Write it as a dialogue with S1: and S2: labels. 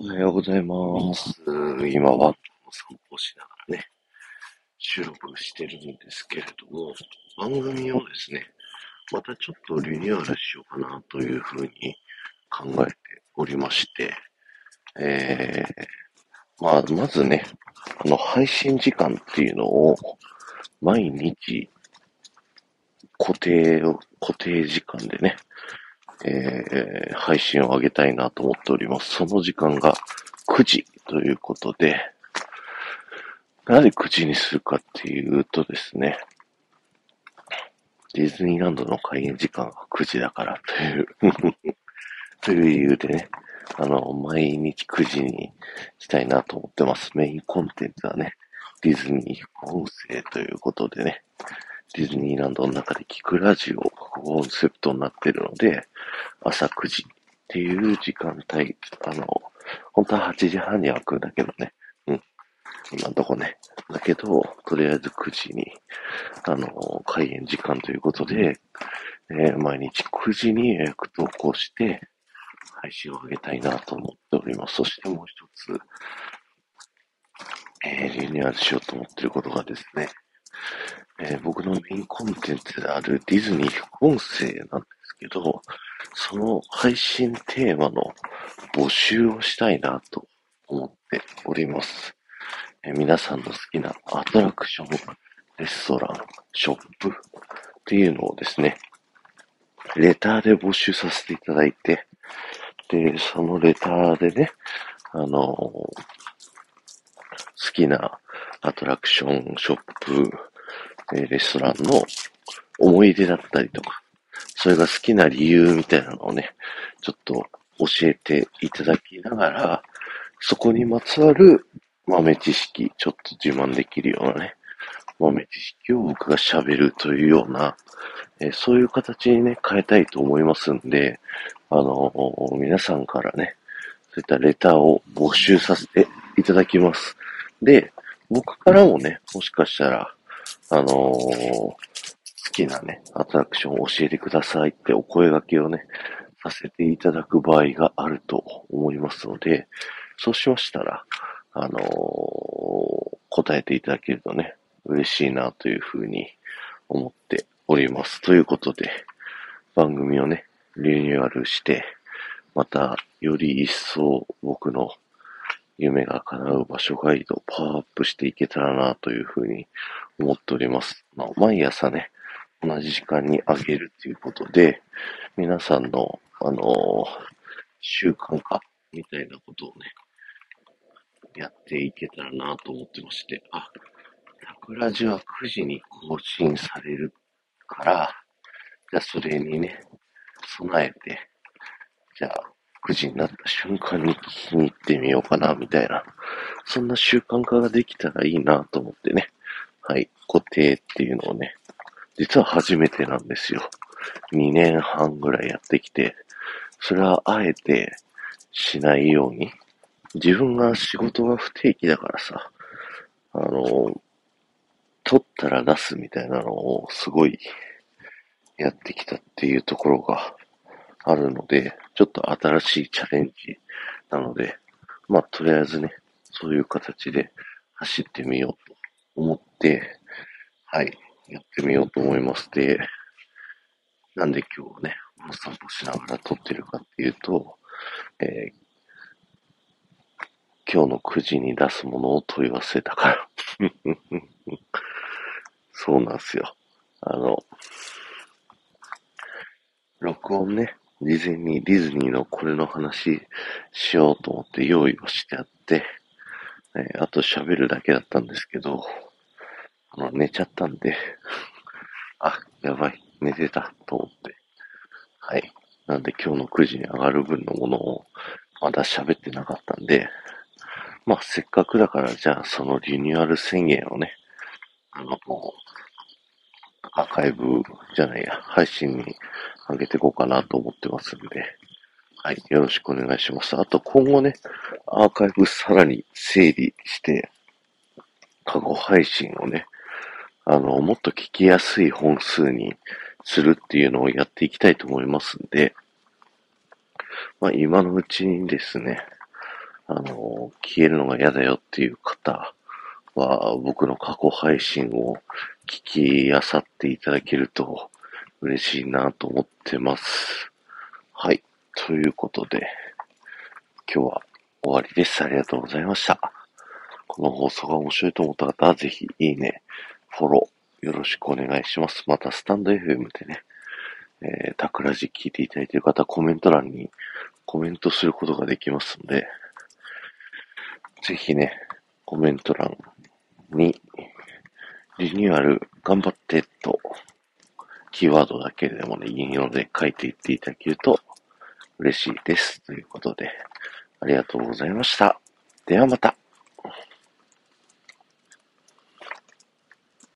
S1: おはようございます。今は散歩しながらね、収録してるんですけれども、番組をですね、またちょっとリニューアルしようかなというふうに考えておりまして、えー、まあ、まずね、あの、配信時間っていうのを毎日固定を、固定時間でね、えー、配信を上げたいなと思っております。その時間が9時ということで、なぜ9時にするかっていうとですね、ディズニーランドの開園時間が9時だからという という理由でね、あの、毎日9時にしたいなと思ってます。メインコンテンツはね、ディズニー音声ということでね、ディズニーランドの中で聞くラジオコンセプトになってるので、朝9時っていう時間帯、あの、本当は8時半には来るんだけどね。うん。今んとこね。だけど、とりあえず9時に、あの、開演時間ということで、えー、毎日9時に予約投稿して、配信を上げたいなと思っております。そしてもう一つ、えー、リニューアルしようと思ってることがですね、えー、僕のメインコンテンツであるディズニー副音声なんですけど、その配信テーマの募集をしたいなと思っております。えー、皆さんの好きなアトラクション、レストラン、ショップっていうのをですね、レターで募集させていただいて、で、そのレターでね、あのー、好きなアトラクション、ショップ、えレストランの思い出だったりとか、それが好きな理由みたいなのをね、ちょっと教えていただきながら、そこにまつわる豆知識、ちょっと自慢できるようなね、豆知識を僕が喋るというような、え、そういう形にね、変えたいと思いますんで、あの、皆さんからね、そういったレターを募集させていただきます。で、僕からもね、もしかしたら、あのー、好きなね、アトラクションを教えてくださいってお声掛けをね、させていただく場合があると思いますので、そうしましたら、あのー、答えていただけるとね、嬉しいなというふうに思っております。ということで、番組をね、リニューアルして、また、より一層僕の夢が叶う場所ガイドパワーアップしていけたらなというふうに思っております。まあ、毎朝ね、同じ時間にあげるということで、皆さんの、あのー、習慣化みたいなことをね、やっていけたらなと思ってまして、あ、タクラジは9時に更新されるから、じゃあそれにね、備えて、じゃあ9時になった瞬間に聞きに行ってみようかな、みたいな。そんな習慣化ができたらいいなと思ってね。はい。固定っていうのをね、実は初めてなんですよ。2年半ぐらいやってきて、それはあえてしないように。自分が仕事が不定期だからさ、あの、取ったら出すみたいなのをすごいやってきたっていうところがあるので、ちょっと新しいチャレンジなので、まあ、とりあえずね、そういう形で走ってみようと思って、はい、やってみようと思います。で、なんで今日ね、お散歩しながら撮ってるかっていうと、えー、今日の9時に出すものを問い忘れたから そうなんですよ。あの、録音ね、事前にディズニーのこれの話しようと思って用意をしてあって、えー、あと喋るだけだったんですけど、あの、寝ちゃったんで あ、やばい、寝てたと思って。はい。なんで今日の9時に上がる分のものをまだ喋ってなかったんで、まあせっかくだからじゃあそのリニューアル宣言をね、あの、アーカイブじゃないや、配信に上げていこうかなと思ってますんで、はい、よろしくお願いします。あと今後ね、アーカイブさらに整理して、過去配信をね、あの、もっと聞きやすい本数にするっていうのをやっていきたいと思いますんで、まあ今のうちにですね、あの、消えるのが嫌だよっていう方は、僕の過去配信を聞きあさっていただけると嬉しいなと思ってます。はい。ということで、今日は終わりです。ありがとうございました。この放送が面白いと思った方は、ぜひ、いいね、フォロー、よろしくお願いします。また、スタンド FM でね、えー、タクラジ聞いていただいている方コメント欄にコメントすることができますので、ぜひね、コメント欄に、リニューアル頑張ってと、キーワードだけでもね、いいので書いていっていただけると嬉しいです。ということで、ありがとうございました。ではまた。